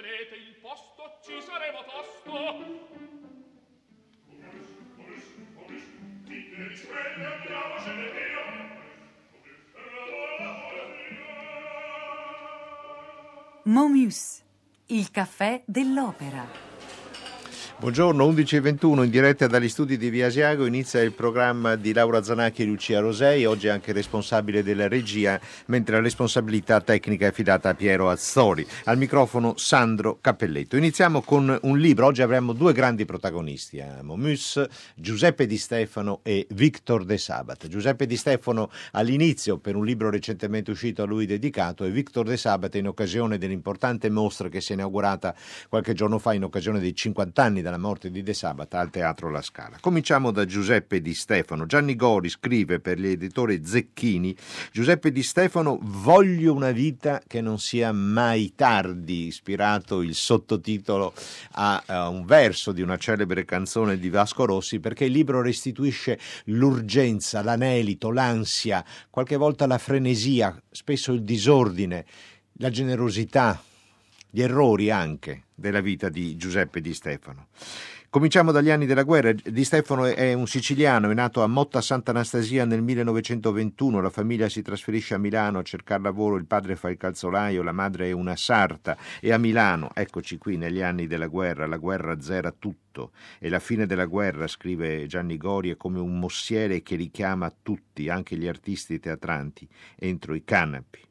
tenete il posto, ci saremo tosto. Momus, il caffè dell'opera. Buongiorno, 11.21 in diretta dagli studi di Via Asiago inizia il programma di Laura Zanacchi e Lucia Rosei, oggi anche responsabile della regia, mentre la responsabilità tecnica è affidata a Piero Azzori. Al microfono Sandro Cappelletto. Iniziamo con un libro, oggi avremo due grandi protagonisti Momus, Giuseppe Di Stefano e Victor De Sabat. Giuseppe Di Stefano all'inizio per un libro recentemente uscito a lui dedicato e Victor De Sabat in occasione dell'importante mostra che si è inaugurata qualche giorno fa in occasione dei 50 anni dalla morte di De Sabata al Teatro La Scala. Cominciamo da Giuseppe Di Stefano. Gianni Gori scrive per l'editore Zecchini Giuseppe Di Stefano Voglio una vita che non sia mai tardi, ispirato il sottotitolo a, a un verso di una celebre canzone di Vasco Rossi perché il libro restituisce l'urgenza, l'anelito, l'ansia, qualche volta la frenesia, spesso il disordine, la generosità, gli errori anche della vita di Giuseppe Di Stefano. Cominciamo dagli anni della guerra. Di Stefano è un siciliano, è nato a Motta Sant'Anastasia nel 1921, la famiglia si trasferisce a Milano a cercare lavoro, il padre fa il calzolaio, la madre è una sarta. E a Milano, eccoci qui negli anni della guerra, la guerra zera tutto. E la fine della guerra, scrive Gianni Gori, è come un mossiere che richiama tutti, anche gli artisti teatranti, entro i canapi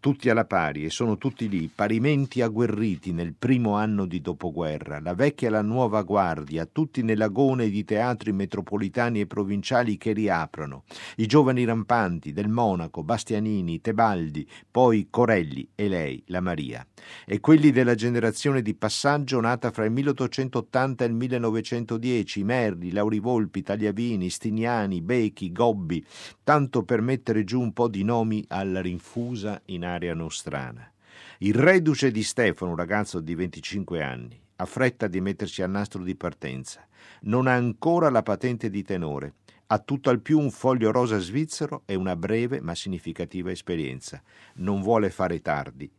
tutti alla pari e sono tutti lì, parimenti agguerriti nel primo anno di dopoguerra, la vecchia e la nuova guardia, tutti nell'agone di teatri metropolitani e provinciali che riaprono, i giovani rampanti del Monaco, Bastianini, Tebaldi, poi Corelli e lei, la Maria, e quelli della generazione di passaggio nata fra il 1880 e il 1910, Merli, Lauri Volpi, Tagliavini, Stignani, Becchi, Gobbi, tanto per mettere giù un po' di nomi alla rinfusa in area nostrana. Il reduce di Stefano, un ragazzo di 25 anni, ha fretta di mettersi al nastro di partenza. Non ha ancora la patente di tenore. Ha tutto al più un foglio rosa svizzero e una breve ma significativa esperienza. Non vuole fare tardi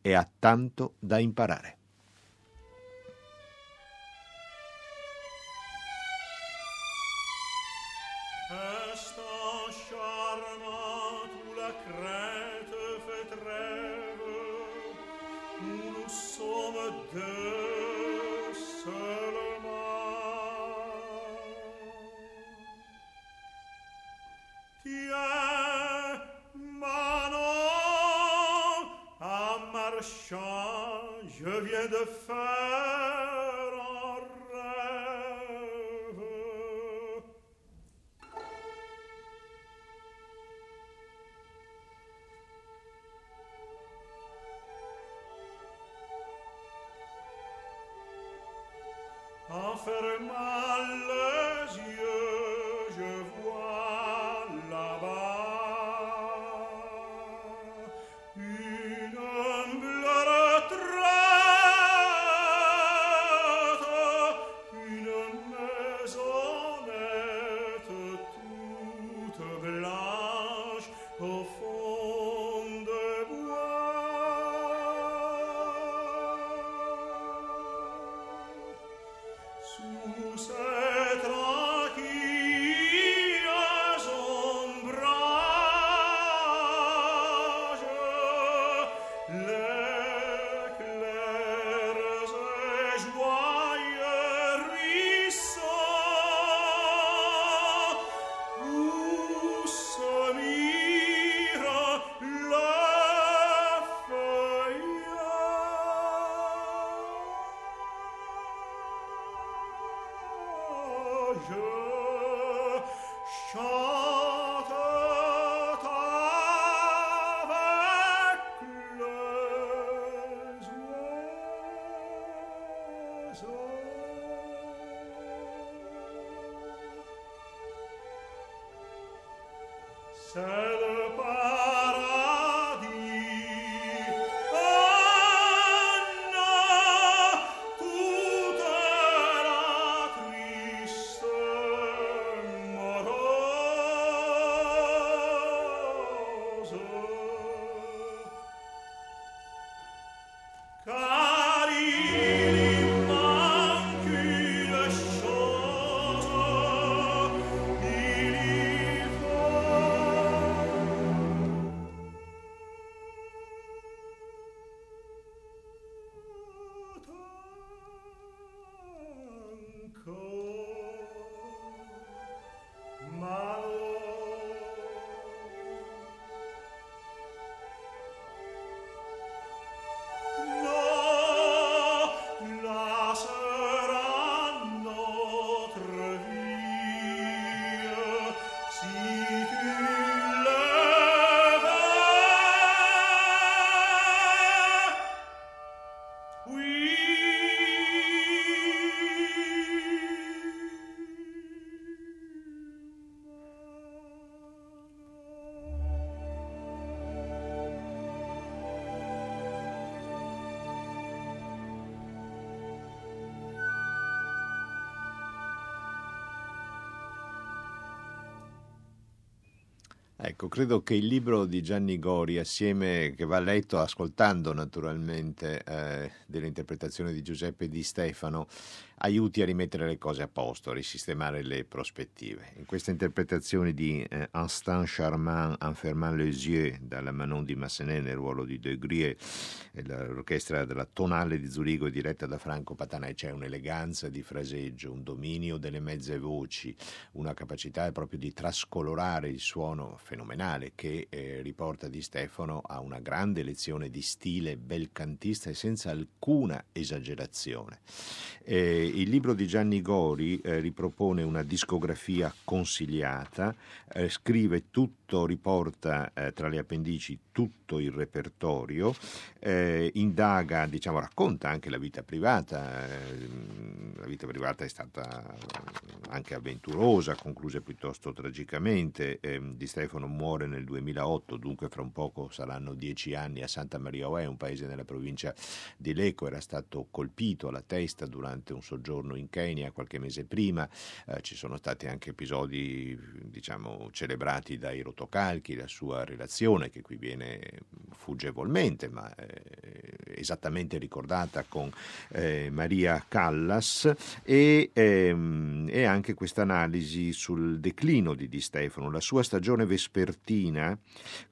e ha tanto da imparare. De faire Shall Ecco, credo che il libro di Gianni Gori, assieme che va letto ascoltando naturalmente eh, dell'interpretazione di Giuseppe Di Stefano, aiuti a rimettere le cose a posto, a risistemare le prospettive. In questa interpretazione di eh, Instant Charmant en fermant les yeux dalla Manon di Massenet nel ruolo di De Grie, l'orchestra della Tonale di Zurigo diretta da Franco Patanai, c'è un'eleganza di fraseggio, un dominio delle mezze voci, una capacità proprio di trascolorare il suono fenomenale che eh, riporta Di Stefano a una grande lezione di stile belcantista e senza alcuna esagerazione. Eh, il libro di Gianni Gori eh, ripropone una discografia consigliata, eh, scrive tutto, riporta eh, tra le appendici tutto il repertorio, eh, indaga, diciamo, racconta anche la vita privata, la vita privata è stata anche avventurosa, concluse piuttosto tragicamente, di Stefano muore nel 2008, dunque fra un poco saranno dieci anni a Santa Maria Oè, un paese nella provincia di Lecco, era stato colpito alla testa durante un soggiorno in Kenya qualche mese prima, eh, ci sono stati anche episodi diciamo celebrati dai rotocalchi, la sua relazione che qui viene fuggevolmente ma eh, esattamente ricordata con eh, Maria Callas. E, ehm, e anche questa analisi sul declino di Di Stefano, la sua stagione vespertina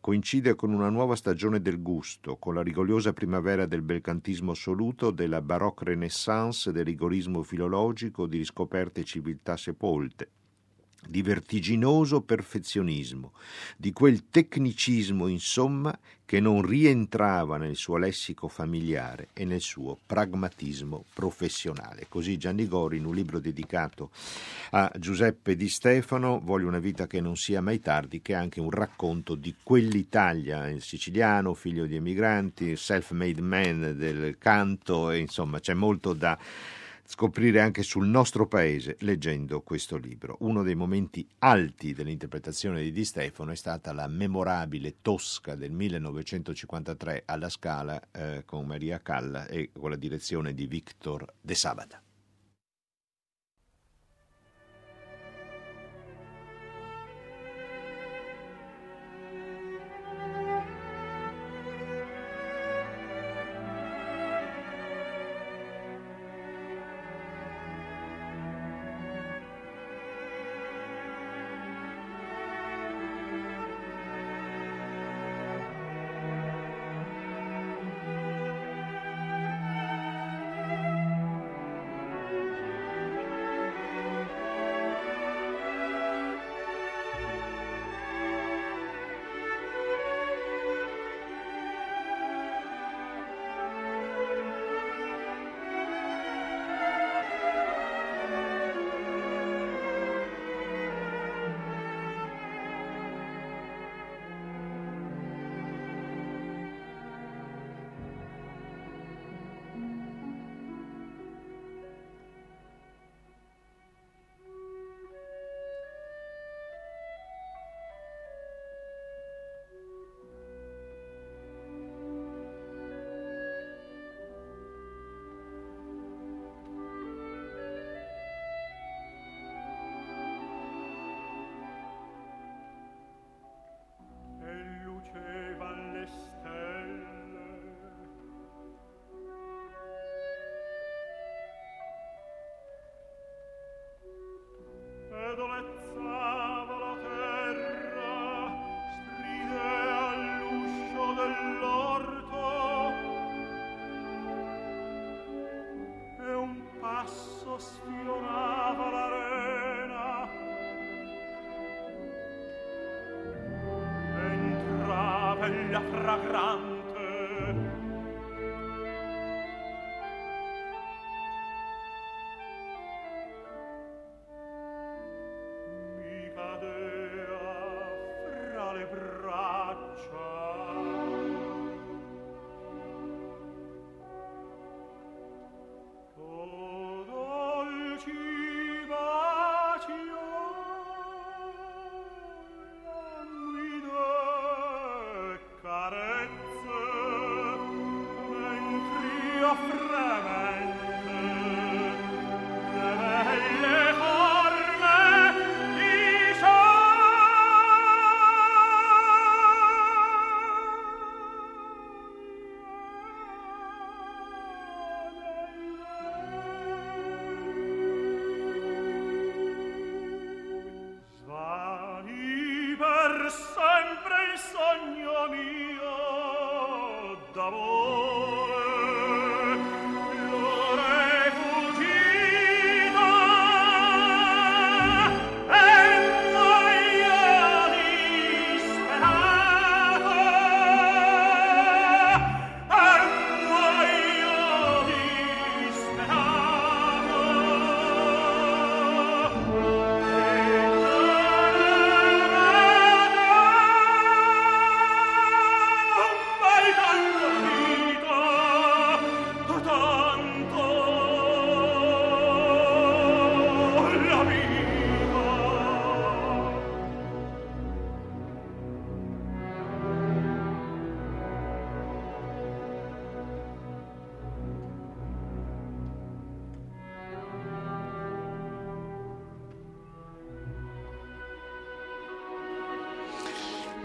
coincide con una nuova stagione del gusto, con la rigogliosa primavera del belcantismo assoluto, della baroque renaissance, del rigorismo filologico, di riscoperte civiltà sepolte di vertiginoso perfezionismo, di quel tecnicismo, insomma, che non rientrava nel suo lessico familiare e nel suo pragmatismo professionale. Così Gianni Gori, in un libro dedicato a Giuseppe Di Stefano, Voglio una vita che non sia mai tardi, che è anche un racconto di quell'Italia, il siciliano, figlio di emigranti, self-made man del canto, e insomma c'è molto da scoprire anche sul nostro paese leggendo questo libro. Uno dei momenti alti dell'interpretazione di Di Stefano è stata la memorabile Tosca del 1953 alla Scala eh, con Maria Calla e con la direzione di Victor De Sabata. gran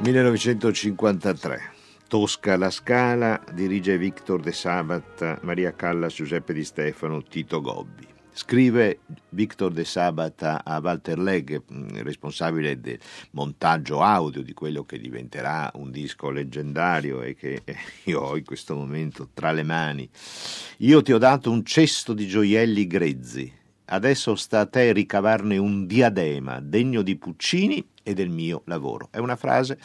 1953. Tosca la Scala, dirige Victor De Sabat, Maria Callas, Giuseppe Di Stefano, Tito Gobbi. Scrive Victor De Sabat a Walter Legg, mm, responsabile del montaggio audio di quello che diventerà un disco leggendario e che io ho in questo momento tra le mani. Io ti ho dato un cesto di gioielli grezzi, adesso sta a te ricavarne un diadema degno di Puccini e del mio lavoro. È una frase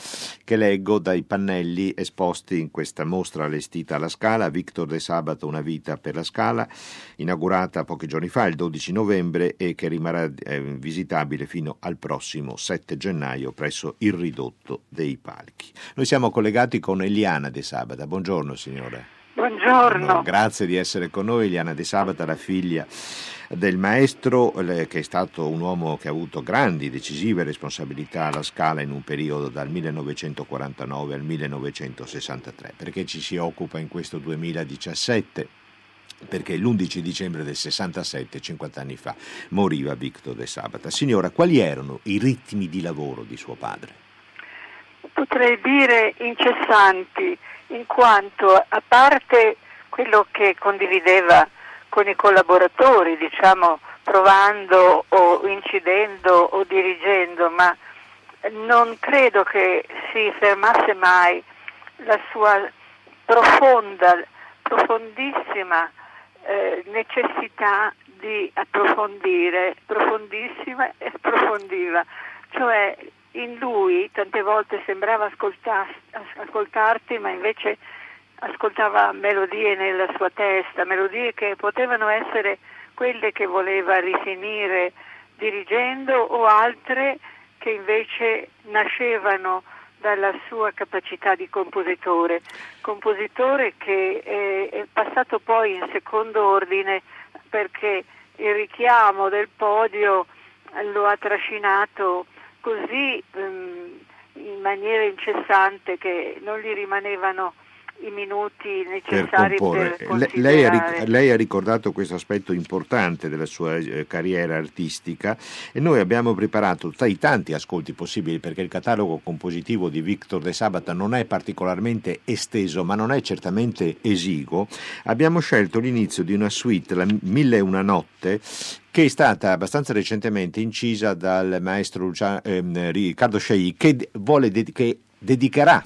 che leggo dai pannelli esposti in questa mostra allestita alla Scala, Victor de Sabato, Una vita per la Scala, inaugurata pochi giorni fa, il 12 novembre, e che rimarrà eh, visitabile fino al prossimo 7 gennaio presso il ridotto dei palchi. Noi siamo collegati con Eliana de Sabata. Buongiorno signora. Buongiorno. Grazie di essere con noi, Eliana de Sabata, la figlia del maestro che è stato un uomo che ha avuto grandi, decisive responsabilità alla Scala in un periodo dal 1949 al 1963. Perché ci si occupa in questo 2017? Perché l'11 dicembre del 67, 50 anni fa, moriva Victor de Sabata. Signora, quali erano i ritmi di lavoro di suo padre? Potrei dire incessanti, in quanto a parte quello che condivideva con i collaboratori, diciamo provando o incidendo o dirigendo, ma non credo che si fermasse mai la sua profonda, profondissima eh, necessità di approfondire, profondissima e approfondiva, cioè in lui tante volte sembrava ascoltar, ascoltarti, ma invece ascoltava melodie nella sua testa, melodie che potevano essere quelle che voleva rifinire dirigendo o altre che invece nascevano dalla sua capacità di compositore, compositore che è, passato poi in secondo ordine perché il richiamo del podio lo ha trascinato così um, in maniera incessante che non gli rimanevano i minuti necessari per, per lei, ha, lei, ha, ricordato questo aspetto importante della sua eh, carriera artistica e noi abbiamo preparato tra i tanti ascolti possibili perché il catalogo compositivo di Victor De Sabata non è particolarmente esteso ma non è certamente esiguo abbiamo scelto l'inizio di una suite la Mille e una notte che è stata abbastanza recentemente incisa dal maestro Lucia, eh, Riccardo Scei che, vuole, che dedicherà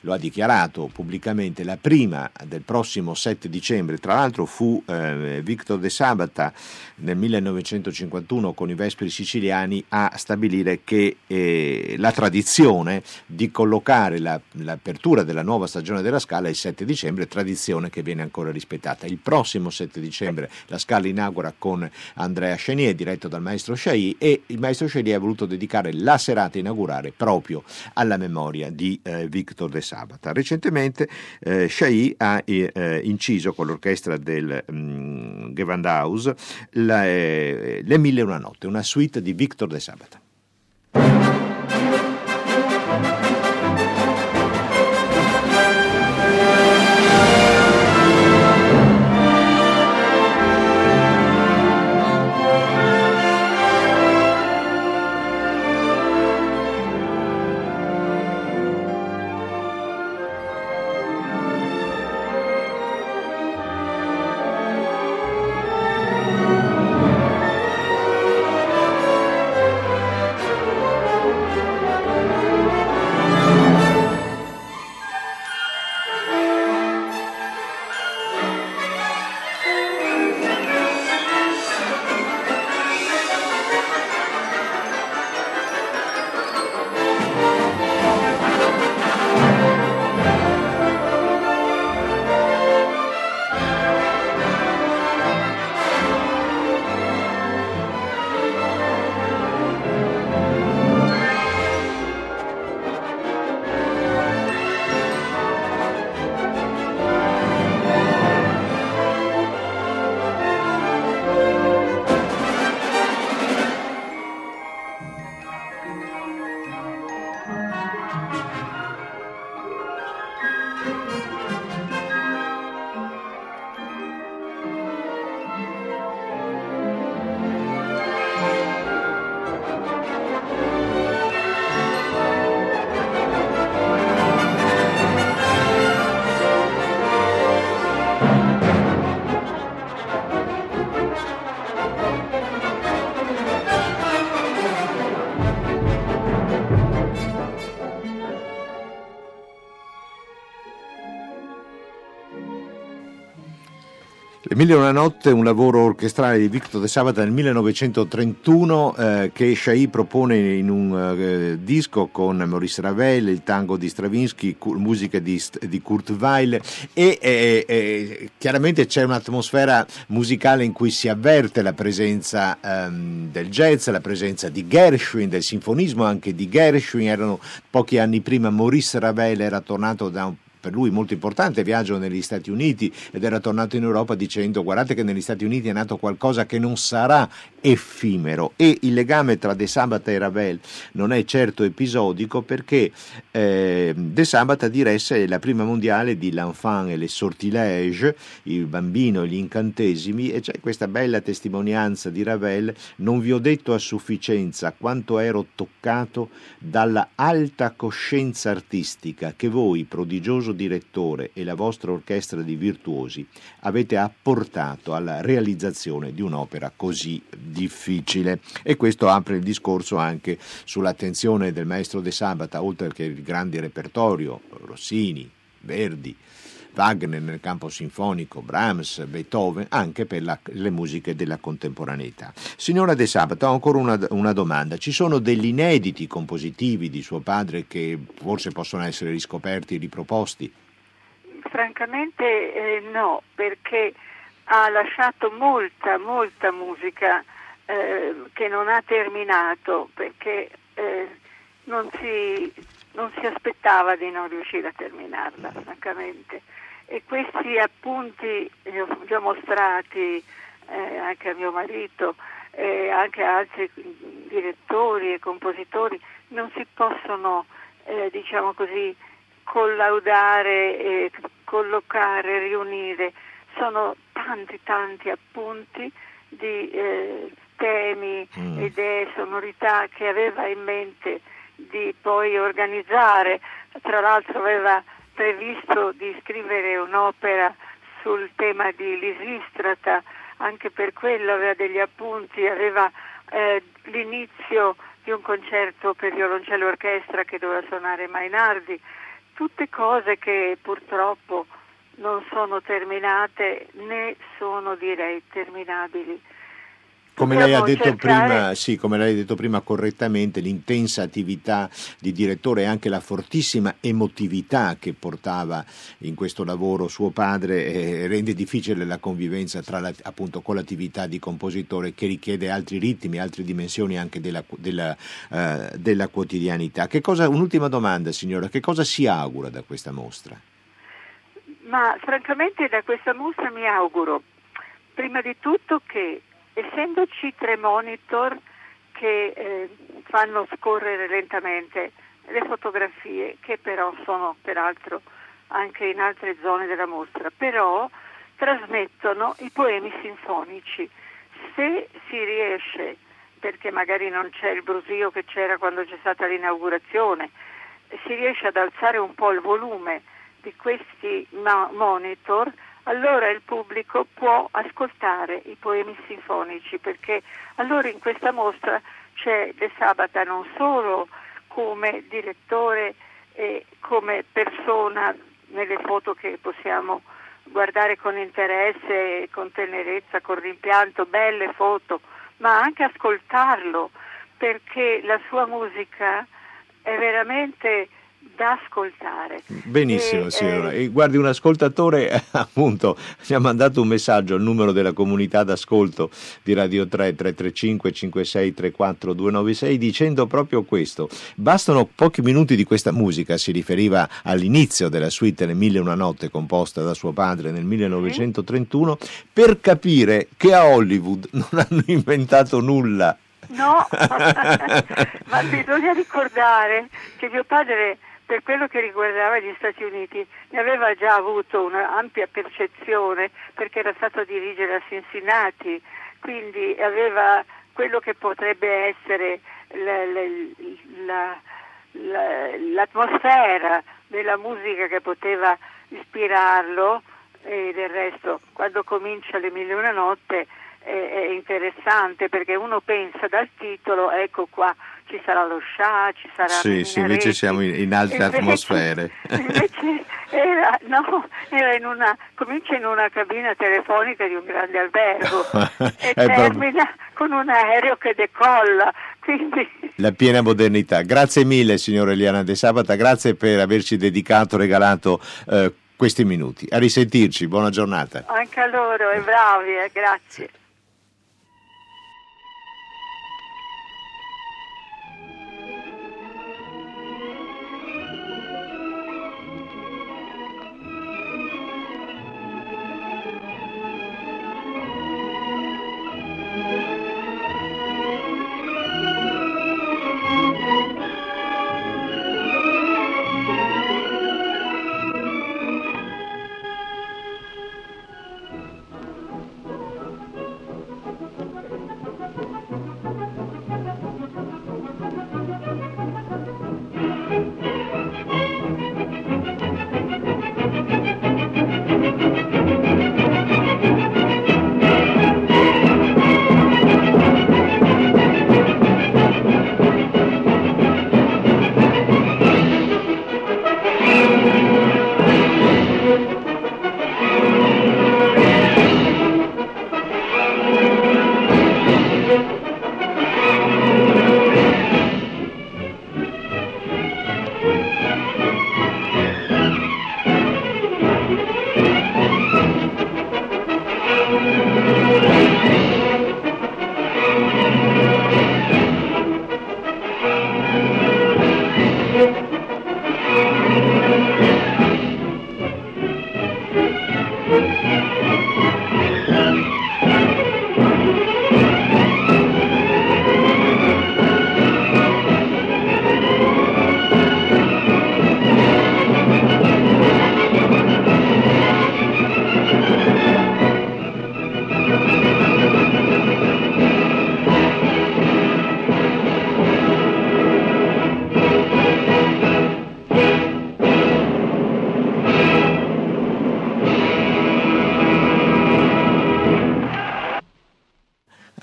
lo ha dichiarato pubblicamente, la prima del prossimo 7 dicembre, tra l'altro fu eh, Victor De Sabata nel 1951 con i Vespri siciliani a stabilire che eh, la tradizione di collocare la, l'apertura della nuova stagione della Scala il 7 dicembre, tradizione che viene ancora rispettata. Il prossimo 7 dicembre la Scala inaugura con Andrea Chenier, diretto dal maestro Sciai, e il maestro Sciai ha voluto dedicare la serata inaugurale proprio alla memoria di eh, Victor De Sabata sabata. Recentemente eh, Shai ha eh, inciso con l'orchestra del mm, Gewandhaus la, eh, Le Mille e una notte, una suite di Victor de Sabata. Mille una notte, un lavoro orchestrale di Victor De Sabata nel 1931 eh, che Shai propone in un eh, disco con Maurice Ravel, il tango di Stravinsky, cu- musica di, di, Kurt Weill. E eh, chiaramente c'è un'atmosfera musicale in cui si avverte la presenza ehm, del jazz, la presenza di Gershwin, del sinfonismo anche di Gershwin, erano pochi anni prima Maurice Ravel era tornato da un per lui molto importante viaggio negli Stati Uniti ed era tornato in Europa dicendo guardate che negli Stati Uniti è nato qualcosa che non sarà effimero e il legame tra De Sabata e Ravel non è certo episodico perché eh, De Sabata diresse la prima mondiale di L'Enfant e les sortilèges, il bambino e gli incantesimi e c'è questa bella testimonianza di Ravel non vi ho detto a sufficienza quanto ero toccato dalla alta coscienza artistica che voi prodigioso direttore e la vostra orchestra di virtuosi avete apportato alla realizzazione di un'opera così difficile. E questo apre il discorso anche sull'attenzione del maestro De Sabata, oltre che il grande repertorio, Rossini, Verdi, Wagner nel campo sinfonico, Brahms, Beethoven, anche per la, le musiche della contemporaneità. Signora De Sabato, ho ancora una, una, domanda. Ci sono degli inediti compositivi di suo padre che forse possono essere riscoperti riproposti? Francamente eh, no, perché ha lasciato molta, molta musica eh, che non ha terminato, perché eh, non, si, non si aspettava di non riuscire a terminarla, francamente e questi appunti li ho già mostrati eh, anche a mio marito e anche a altri direttori e compositori, non si possono, eh, diciamo così, collaudare, e collocare, riunire. Sono tanti, tanti appunti di eh, temi, mm. idee, sonorità che aveva in mente di poi organizzare. Tra l'altro aveva previsto di scrivere un'opera sul tema di Lisistrata, anche per quello aveva degli appunti, aveva eh, l'inizio di un concerto per violoncello orchestra che doveva suonare Mainardi, tutte cose che purtroppo non sono terminate né sono direi terminabili. Come lei, cercare... prima, sì, come lei, ha detto prima, correttamente, l'intensa attività di direttore e anche la fortissima emotività che portava in questo lavoro suo padre eh, rende difficile la convivenza la, appunto, con l'attività di compositore che richiede altri ritmi, altre dimensioni anche della, della, uh, della quotidianità. Cosa, un'ultima domanda, signora, che cosa si augura da questa mostra? Ma francamente da questa mostra mi auguro prima di tutto che essendoci tre monitor che eh, fanno scorrere lentamente le fotografie, che però sono peraltro anche in altre zone della mostra, però trasmettono i poemi sinfonici. Se si riesce, perché magari non c'è il brusio che c'era quando c'è stata l'inaugurazione, si riesce ad alzare un po' il volume di questi monitor, allora il pubblico può ascoltare i poemi sinfonici perché allora in questa mostra c'è De Sabata non solo come direttore e come persona nelle foto che possiamo guardare con interesse, con tenerezza, con rimpianto, belle foto, ma anche ascoltarlo perché la sua musica è veramente da ascoltare. Benissimo, e, signora. Eh, guardi, un ascoltatore appunto ci ha mandato un messaggio al numero della comunità d'ascolto di Radio 3 335 56 34 296 dicendo proprio questo. Bastano pochi minuti di questa musica, si riferiva all'inizio della suite Le Mille e una notte composta da suo padre nel 1931, sì. per capire che a Hollywood non hanno inventato nulla. No, ma bisogna ricordare che mio padre per quello che riguardava gli Stati Uniti ne aveva già avuto un'ampia percezione perché era stato a dirigere a Cincinnati, quindi aveva quello che potrebbe essere la, la, la, l'atmosfera della musica che poteva ispirarlo e del resto quando comincia le mille e una notte è interessante perché uno pensa dal titolo, ecco qua ci sarà lo scià, ci sarà... Sì, sì, invece siamo in, in altre invece, atmosfere. Invece Era, no, era in una, comincia in una cabina telefonica di un grande albergo e termina con un aereo che decolla. Quindi La piena modernità. Grazie mille, signora Eliana De Sabata, grazie per averci dedicato, regalato eh, questi minuti. A risentirci, buona giornata. anche a loro, e bravi, eh, grazie. フフフフフフ。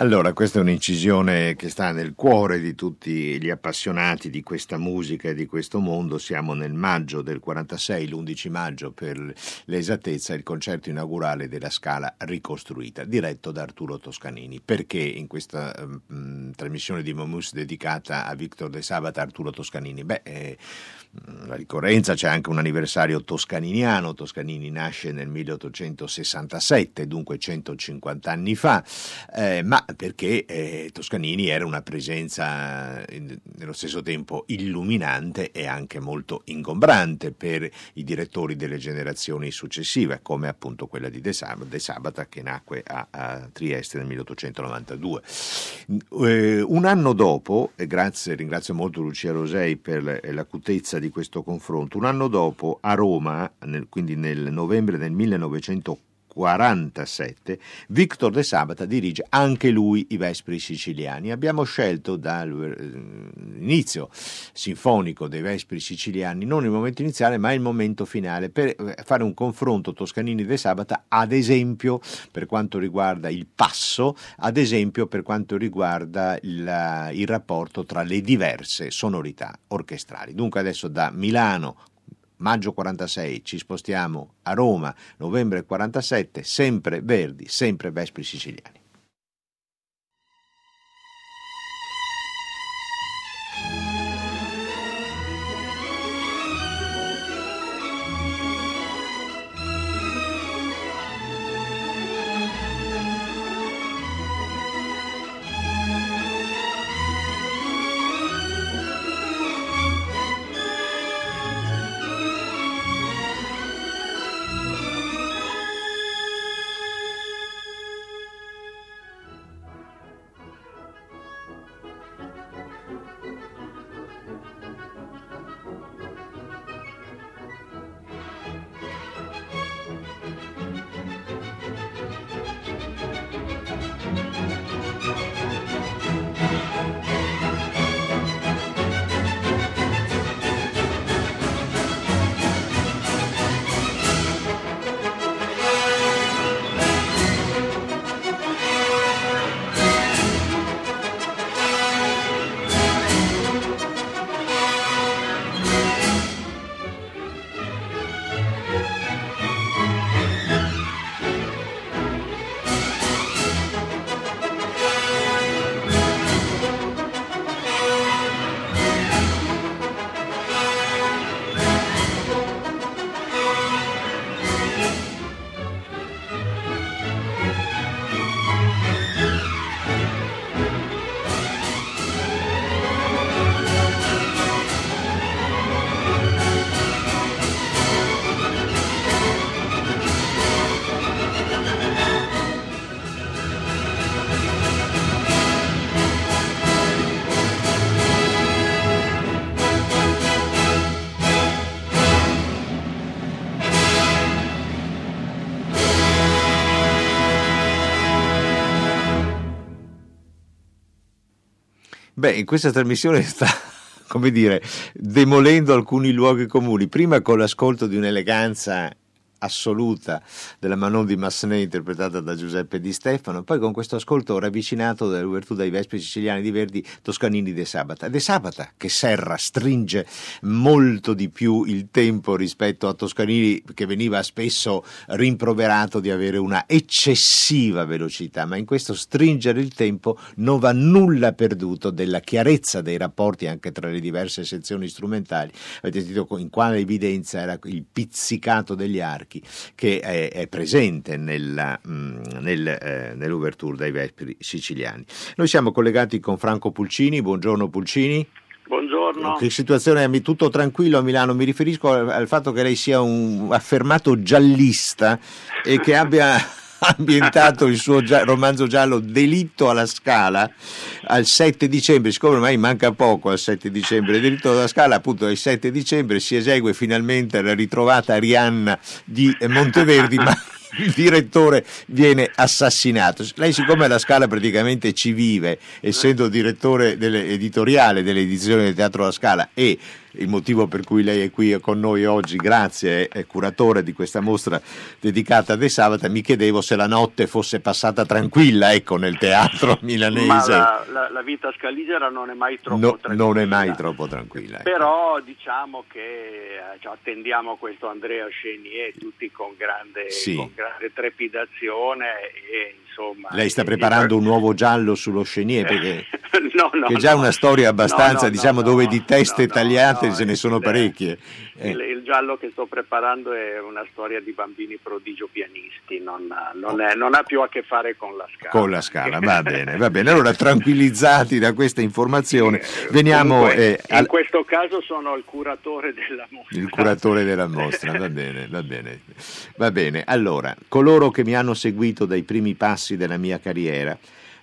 Allora, questa è un'incisione che sta nel cuore di tutti gli appassionati di questa musica e di questo mondo. Siamo nel maggio del 46, l'11 maggio per l'esattezza, il concerto inaugurale della Scala ricostruita, diretto da Arturo Toscanini. Perché in questa mm, trasmissione di Momus dedicata a Victor De Sabata Arturo Toscanini? Beh, eh, la ricorrenza c'è anche un anniversario toscaniniano. Toscanini nasce nel 1867, dunque 150 anni fa, eh, ma perché eh, Toscanini era una presenza in- nello stesso tempo illuminante e anche molto ingombrante per i direttori delle generazioni successive, come appunto quella di De, Sab- De Sabata che nacque a, a Trieste nel 1892. Eh, un anno dopo, e grazie, ringrazio molto Lucia Rosei per la- l'acutezza di questo confronto, un anno dopo a Roma, nel- quindi nel novembre del 1947, Victor De Sabata dirige anche lui i Vespri siciliani. Abbiamo scelto dall'inizio sinfonico dei Vespri siciliani, non il momento iniziale, ma il momento finale, per eh, fare un confronto Toscanini-De Sabata, ad esempio per quanto riguarda il passo, ad esempio per quanto riguarda il, il rapporto tra le diverse sonorità orchestrali. Dunque adesso da Milano maggio 46 ci spostiamo a Roma, novembre 47, sempre Verdi, sempre Vespri siciliani. Beh, in questa trasmissione sta come dire, demolendo alcuni luoghi comuni, prima con l'ascolto di un'eleganza assoluta della Manon di Massenet interpretata da Giuseppe Di Stefano, poi con questo ascolto ravvicinato dall'Uvertù dai Vespi siciliani di Verdi Toscanini de Sabata. De Sabata che serra, stringe molto di più il tempo rispetto a Toscanini che veniva spesso rimproverato di avere una eccessiva velocità, ma in questo stringere il tempo non va nulla perduto della chiarezza dei rapporti anche tra le diverse sezioni strumentali. Avete sentito in quale evidenza era il pizzicato degli archi Marchi, che è, è presente nella, mh, mm, nel, eh, nell'Ouverture dai Vespri siciliani. Noi siamo collegati con Franco Pulcini, buongiorno Pulcini. Buongiorno. Che situazione è tutto tranquillo a Milano? Mi riferisco al, al fatto che lei sia un affermato giallista e che abbia ambientato il suo gia- romanzo giallo Delitto alla Scala al 7 dicembre, siccome ormai manca poco al 7 dicembre, Delitto alla Scala appunto il 7 dicembre si esegue finalmente la ritrovata Arianna di Monteverdi, ma il direttore viene assassinato. Lei siccome alla Scala praticamente ci vive, essendo direttore editoriale delle edizioni del Teatro alla Scala e il motivo per cui lei è qui con noi oggi, grazie, è curatore di questa mostra dedicata a De Sabata, mi chiedevo se la notte fosse passata tranquilla, ecco, nel teatro milanese. Ma la, la, la vita scaligera non è mai troppo no, tranquilla. Non è mai troppo tranquilla. Ecco. Però diciamo che eh, cioè, attendiamo questo Andrea Chenier tutti con grande, sì. con grande trepidazione e insomma... Lei sta preparando un nuovo giallo sullo Chenier perché no, no, che è già no, una storia abbastanza, diciamo, dove di teste tagliate ce ne sono parecchie. Eh. Il, il, giallo che sto preparando è una storia di bambini prodigio pianisti, non, non, è, non, ha più a che fare con la scala. Con la scala, va bene, va bene. Allora, tranquillizzati da questa informazione, sì, veniamo... Comunque, eh, al... In questo caso sono il curatore della mostra. Il curatore della mostra, va bene, va bene. Va bene, allora, coloro che mi hanno seguito dai primi passi della mia carriera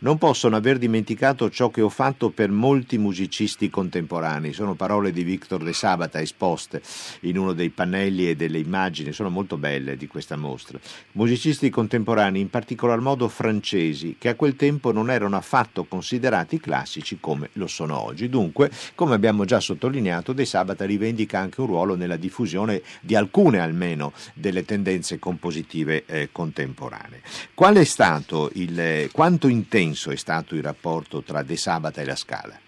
non possono aver dimenticato ciò che ho fatto per molti musicisti contemporanei. Sono parole di Victor De Sabata esposte in uno dei pannelli e delle immagini, sono molto belle di questa mostra. Musicisti contemporanei, in particolar modo francesi, che a quel tempo non erano affatto considerati classici come lo sono oggi. Dunque, come abbiamo già sottolineato, De Sabata rivendica anche un ruolo nella diffusione di alcune almeno delle tendenze compositive eh, contemporanee. Qual è stato il quanto intenso intenso è stato il rapporto tra De Sabata e la Scala?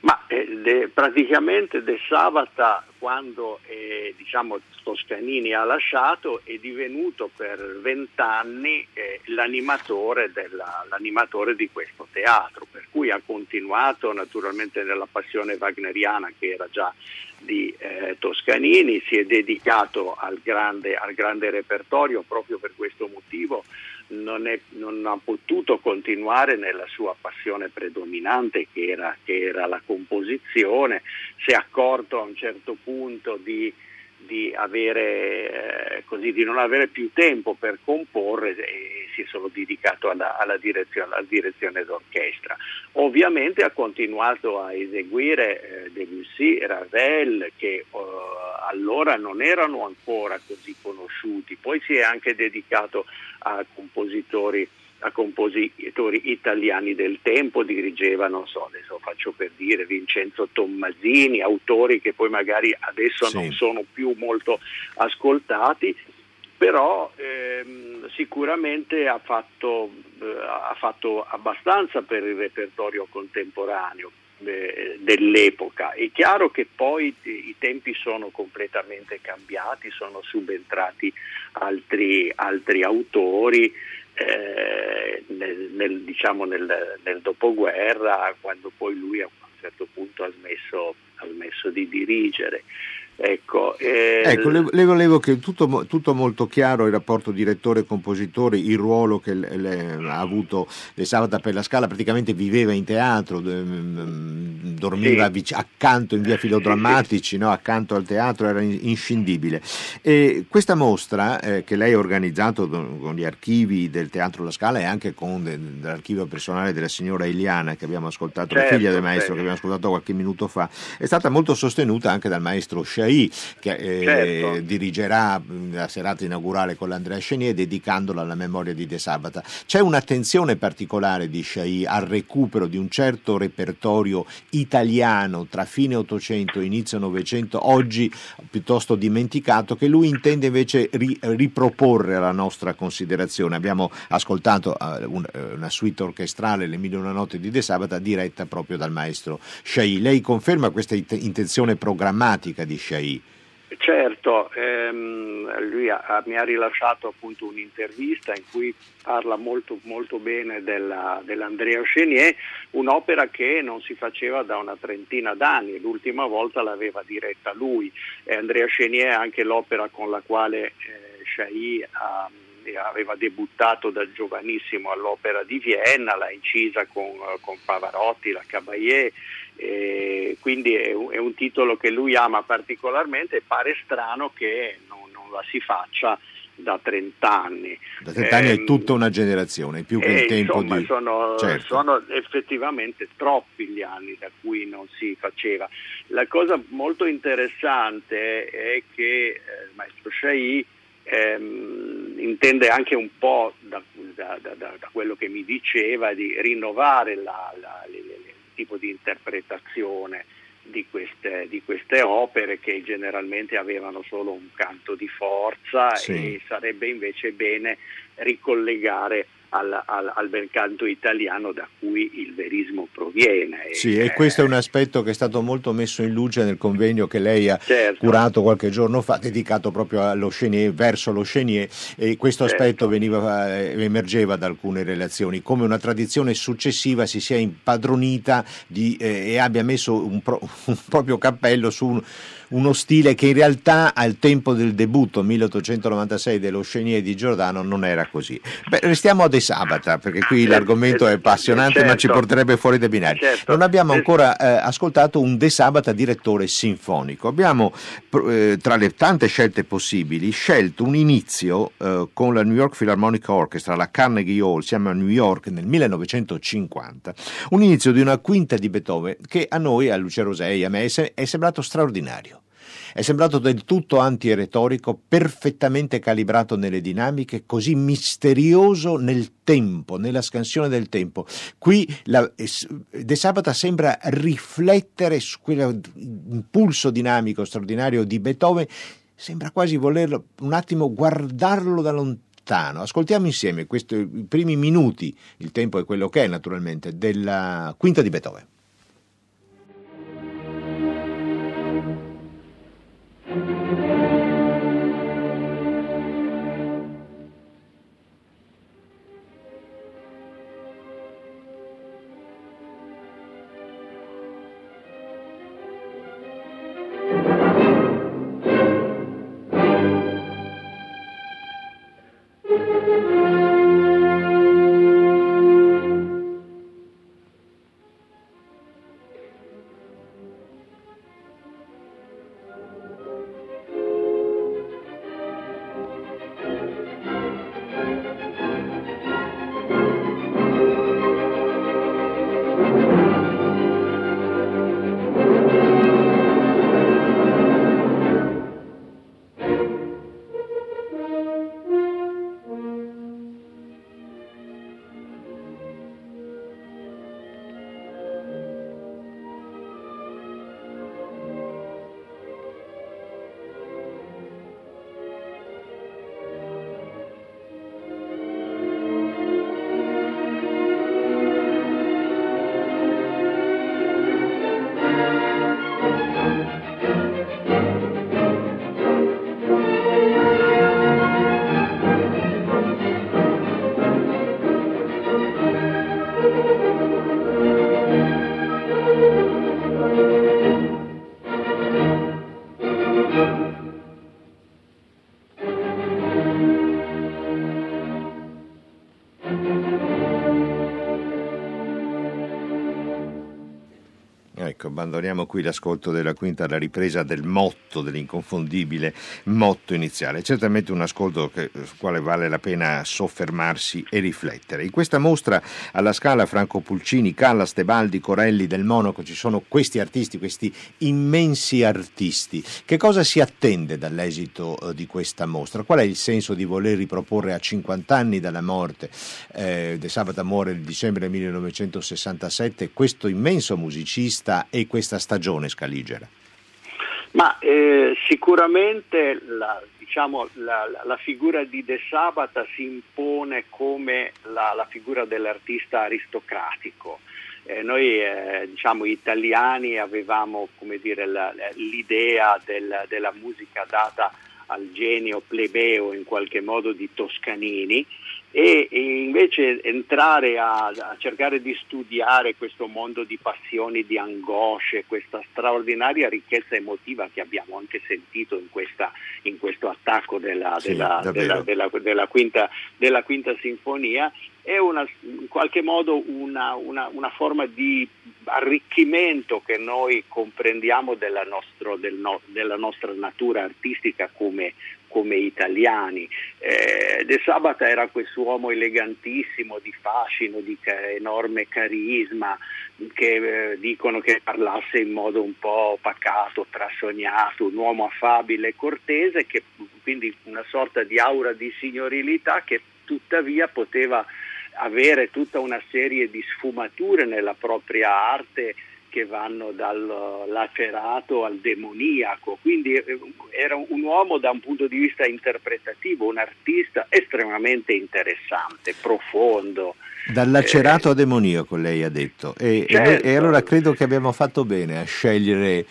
Ma eh, de, praticamente De Sabata quando eh, diciamo, Toscanini ha lasciato è divenuto per vent'anni eh, l'animatore, della, l'animatore, di questo teatro, per cui ha continuato naturalmente nella passione wagneriana che era già di eh, Toscanini, si è dedicato al grande, al grande repertorio proprio per questo motivo non, è, non, ha potuto continuare nella sua passione predominante che era, che era la composizione, si è accorto a un certo punto di, di, avere, eh, così, di non avere più tempo per comporre e si è solo dedicato alla, alla, direzione, alla direzione, d'orchestra. Ovviamente ha continuato a eseguire eh, Debussy, Ravel, che eh, allora non erano ancora così conosciuti, poi si è anche dedicato a compositori a compositori italiani del tempo, dirigeva, non so, adesso faccio per dire, Vincenzo Tommasini, autori che poi magari adesso sì. non sono più molto ascoltati, però ehm, sicuramente ha fatto, eh, ha fatto abbastanza per il repertorio contemporaneo eh, dell'epoca. È chiaro che poi i tempi sono completamente cambiati, sono subentrati altri, altri autori eh, nel, nel, diciamo nel, nel, dopoguerra, quando poi lui a un certo punto ha smesso, ha smesso di dirigere. Ecco, eh... ecco le, le, volevo che tutto, tutto, molto chiaro il rapporto direttore-compositore, il ruolo che le, le, ha avuto De Sabata per la Scala, praticamente viveva in teatro, dormiva sì. accanto in via Filodrammatici, sì. No? accanto al teatro, era inscindibile. E questa mostra eh, che lei ha organizzato con gli archivi del Teatro La Scala e anche con de, l'archivio personale della signora Eliana che abbiamo ascoltato, certo, la figlia del maestro certo. che abbiamo ascoltato qualche minuto fa, è stata molto sostenuta anche dal maestro Scelto Chailly, che eh, Certo. dirigerà la serata inaugurale con l'Andrea Chenier dedicandola alla memoria di De Sabata. C'è un'attenzione particolare di Chailly al recupero di un certo repertorio italiano tra fine 800 e inizio 900, oggi piuttosto dimenticato, che lui intende invece ri- riproporre alla nostra considerazione. Abbiamo ascoltato eh, un- eh, una suite orchestrale, Le Mille una notte di De Sabata, diretta proprio dal maestro Chailly. Lei conferma questa int- intenzione programmatica di Chailly? Certo, ehm, lui ha- ha- mi ha rilasciato appunto un'intervista in cui parla molto, molto bene della, dell'Andrea Chenier, un'opera che non si faceva da una trentina d'anni, l'ultima volta l'aveva diretta lui. E Andrea Chenier è anche l'opera con la quale eh, Chailly ha- aveva debuttato da giovanissimo all'Opera di Vienna, l'ha incisa con, eh, con Pavarotti, la Caballé, e quindi è un, è un titolo che lui ama particolarmente e pare strano che non, non la si faccia da 30 anni. Da 30 anni è Ehm, tutta una generazione, più che eh, il tempo insomma, di... sono, Certo. sono effettivamente troppi gli anni da cui non si faceva. La cosa molto interessante è che eh, il maestro Chailly ehm, intende anche un po' da, da- da- da- quello che mi diceva di rinnovare la- la- le- tipo di interpretazione di queste, di queste opere che generalmente avevano solo un canto di forza Sì. e sarebbe invece bene ricollegare al, al- al bel canto italiano da cui il verismo proviene. Sì, Eh, e questo è un aspetto che è stato molto messo in luce nel convegno che lei ha Certo. curato qualche giorno fa, dedicato proprio allo Chenier, verso lo Chenier, e questo Certo. aspetto veniva, eh, emergeva da alcune relazioni, come una tradizione successiva si sia impadronita di, eh, e abbia messo un, pro- un proprio cappello su un- uno stile che in realtà al tempo del debutto 1896 dello Chenier di Giordano non era così. Beh, restiamo a De Sabata, perché qui Certo, l'argomento è appassionante ma ci certo. porterebbe fuori dai binari. Certo. Non abbiamo ancora eh, ascoltato un De Sabata direttore sinfonico. Abbiamo, eh, tra le tante scelte possibili, scelto un inizio eh, con la New York Philharmonic Orchestra, la Carnegie Hall, siamo a New York nel 1950. Un inizio di una quinta di Beethoven che a noi, a Lucia Rosei, a me, è sembrato straordinario. È sembrato del tutto antiretorico, perfettamente calibrato nelle dinamiche, così misterioso nel tempo, nella scansione del tempo. Qui la- es- De Sabata sembra riflettere su quell'impulso dinamico straordinario di Beethoven, sembra quasi volerlo un attimo guardarlo da lontano. Ascoltiamo insieme questi i primi minuti, il tempo è quello che è naturalmente, della quinta di Beethoven. Thank you. Abbandoniamo qui l'ascolto della quinta alla ripresa del motto, dell'inconfondibile motto iniziale. Certamente un ascolto che, sul quale vale la pena soffermarsi e riflettere. In questa mostra alla Scala Franco Pulcini, Callas, Tebaldi, Corelli, Del Monaco ci sono questi artisti, questi immensi artisti. Che cosa si attende dall'esito eh, di questa mostra? Qual è il senso di voler riproporre a 50 anni dalla morte? Eh, De Sabata muore il dicembre 1967, questo immenso musicista e questa stagione scaligera? Ma eh, sicuramente la, diciamo, la, la, figura di De Sabata si impone come la, la figura dell'artista aristocratico. Eh, noi eh, diciamo, italiani avevamo dire, l'idea del, della musica data al genio plebeo in qualche modo di Toscanini e, e invece entrare a, a, cercare di studiare questo mondo di passioni, di angosce, questa straordinaria ricchezza emotiva che abbiamo anche sentito in, questa, in questo attacco della, sì, della, della, della, quinta, della quinta sinfonia è una, in qualche modo una, una, una, forma di arricchimento che noi comprendiamo della, nostro, del no, della nostra natura artistica come, come italiani. Eh, De Sabata era quest'uomo elegantissimo, di fascino, di enorme carisma, che eh, dicono che parlasse in modo un po' pacato, trasognato, un uomo affabile e cortese, che, quindi una sorta di aura di signorilità che tuttavia poteva avere tutta una serie di sfumature nella propria arte che vanno dal lacerato al demoniaco, quindi eh, era un uomo da un punto di vista interpretativo, un artista estremamente interessante, profondo. Dal lacerato eh, a demoniaco, lei ha detto, e, certo. e, e allora credo che abbiamo fatto bene a scegliere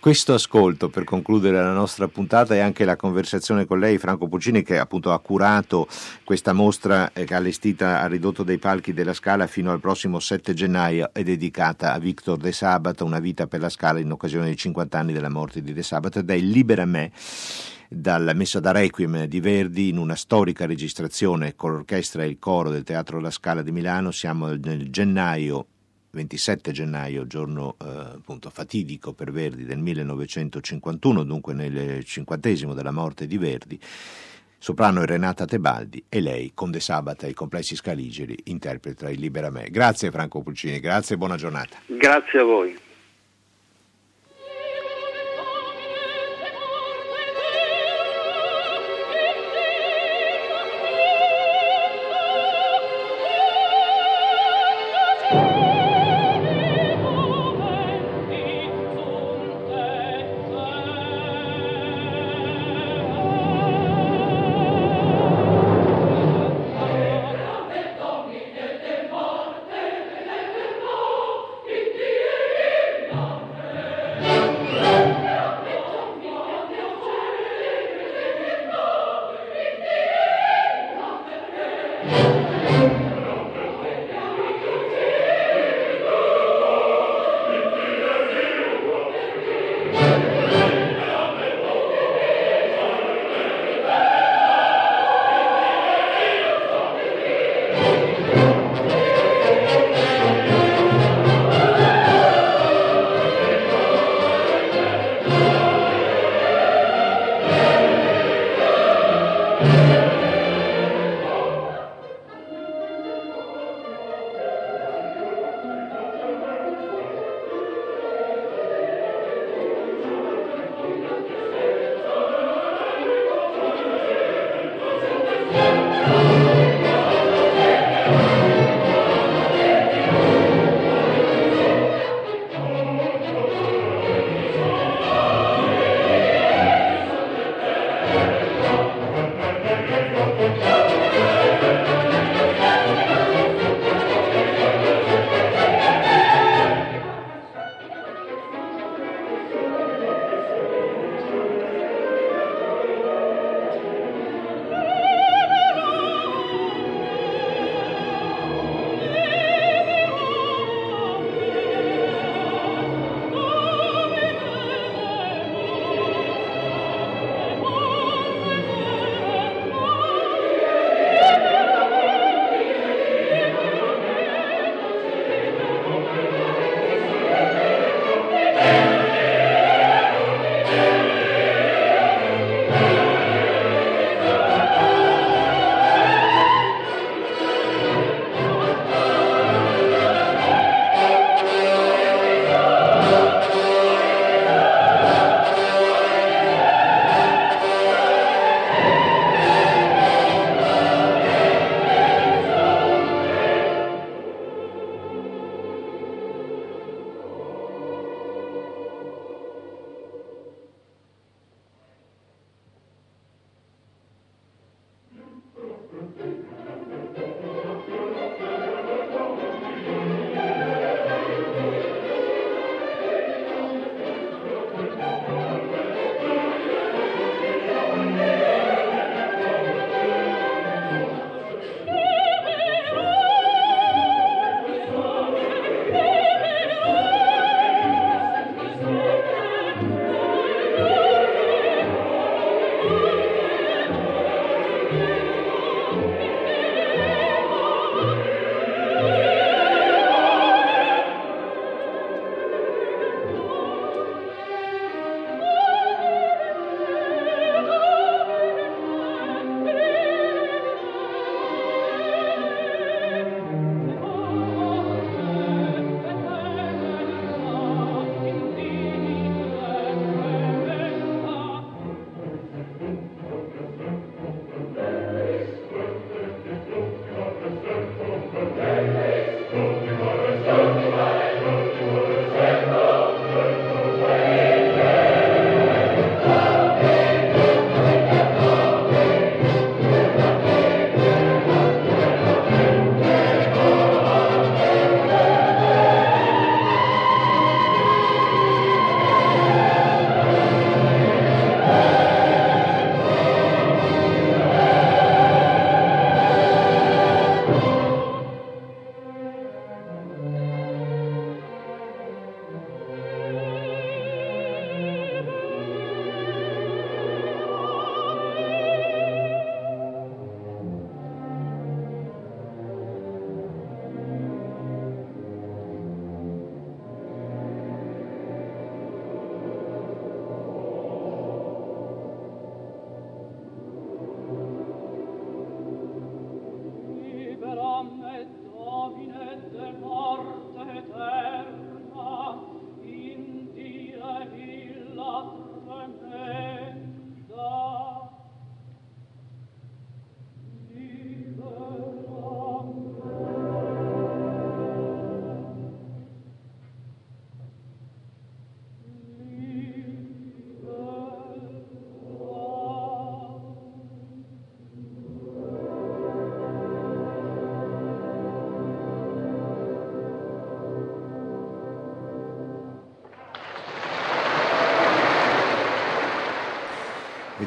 questo ascolto per concludere la nostra puntata e anche la conversazione con lei, Franco Puccini, che appunto ha curato questa mostra ha allestita a ridotto dei palchi della Scala fino al prossimo 7 gennaio, è dedicata a Victor De Sabato, una vita per la Scala in occasione dei 50 anni della morte di De Sabato ed è Libera Me dalla messa da Requiem di Verdi in una storica registrazione con l'orchestra e il coro del Teatro La Scala di Milano. Siamo nel gennaio 27 gennaio, giorno eh, appunto fatidico per Verdi del 1951, dunque nel cinquantesimo della morte di Verdi. Soprano è Renata Tebaldi e lei, con De Sabata e i complessi scaligeri, interpreta il Libera Me. Grazie Franco Pulcini, grazie e buona giornata. Grazie a voi.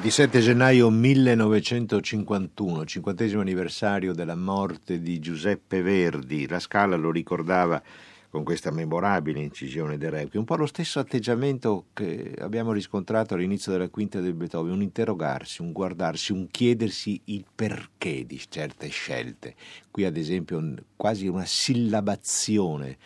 27 gennaio 1951, cinquantesimo anniversario della morte di Giuseppe Verdi. La Scala lo ricordava con questa memorabile incisione del Requiem, un po' lo stesso atteggiamento che abbiamo riscontrato all'inizio della quinta del Beethoven, un interrogarsi, un guardarsi, un chiedersi il perché di certe scelte. Qui ad esempio quasi una sillabazione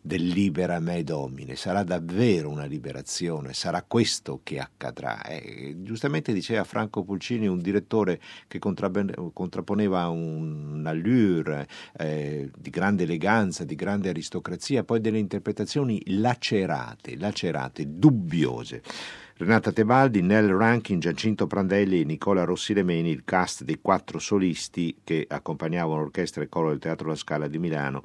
del libera me domine, sarà davvero una liberazione, sarà questo che accadrà. Eh, giustamente diceva Franco Pulcini, un direttore che contrapponeva un'allure eh, di grande eleganza, di grande aristocrazia, poi delle interpretazioni lacerate, lacerate, dubbiose. Renata Tebaldi, Nell Rankin, Giacinto Prandelli e Nicola Rossilemeni, il cast dei quattro solisti che accompagnavano l'orchestra e coro del Teatro La Scala di Milano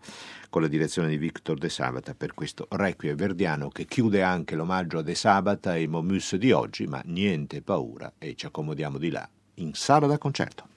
con la direzione di Victor De Sabata per questo Requiem verdiano che chiude anche l'omaggio a De Sabata e Momus di oggi, ma niente paura e ci accomodiamo di là in sala da concerto.